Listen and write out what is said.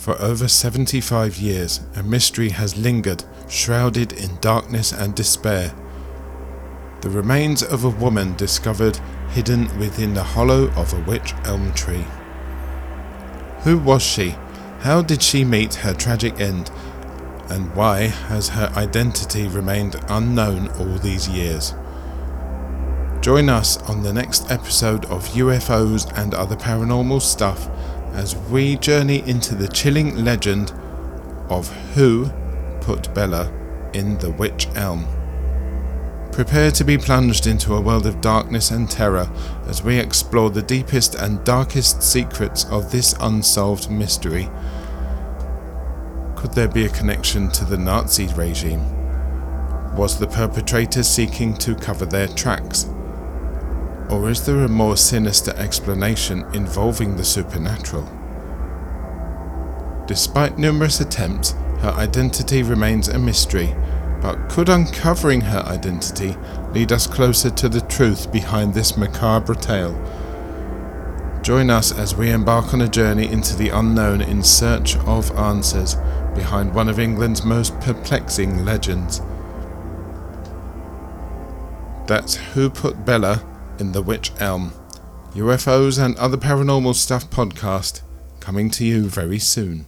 For over 75 years, a mystery has lingered, shrouded in darkness and despair. The remains of a woman discovered hidden within the hollow of a wych elm tree. Who was she? How did she meet her tragic end? And why has her identity remained unknown all these years? Join us on the next episode of UFOs and other paranormal stuff as we journey into the chilling legend of who put Bella in the Wych Elm. Prepare to be plunged into a world of darkness and terror as we explore the deepest and darkest secrets of this unsolved mystery. Could there be a connection to the Nazi regime? Was the perpetrator seeking to cover their tracks? Or is there a more sinister explanation involving the supernatural? Despite numerous attempts, her identity remains a mystery, but could uncovering her identity lead us closer to the truth behind this macabre tale? Join us as we embark on a journey into the unknown in search of answers behind one of England's most perplexing legends. That's Who Put Bella in the Wych Elm. UFOs and other paranormal stuff podcast coming to you very soon.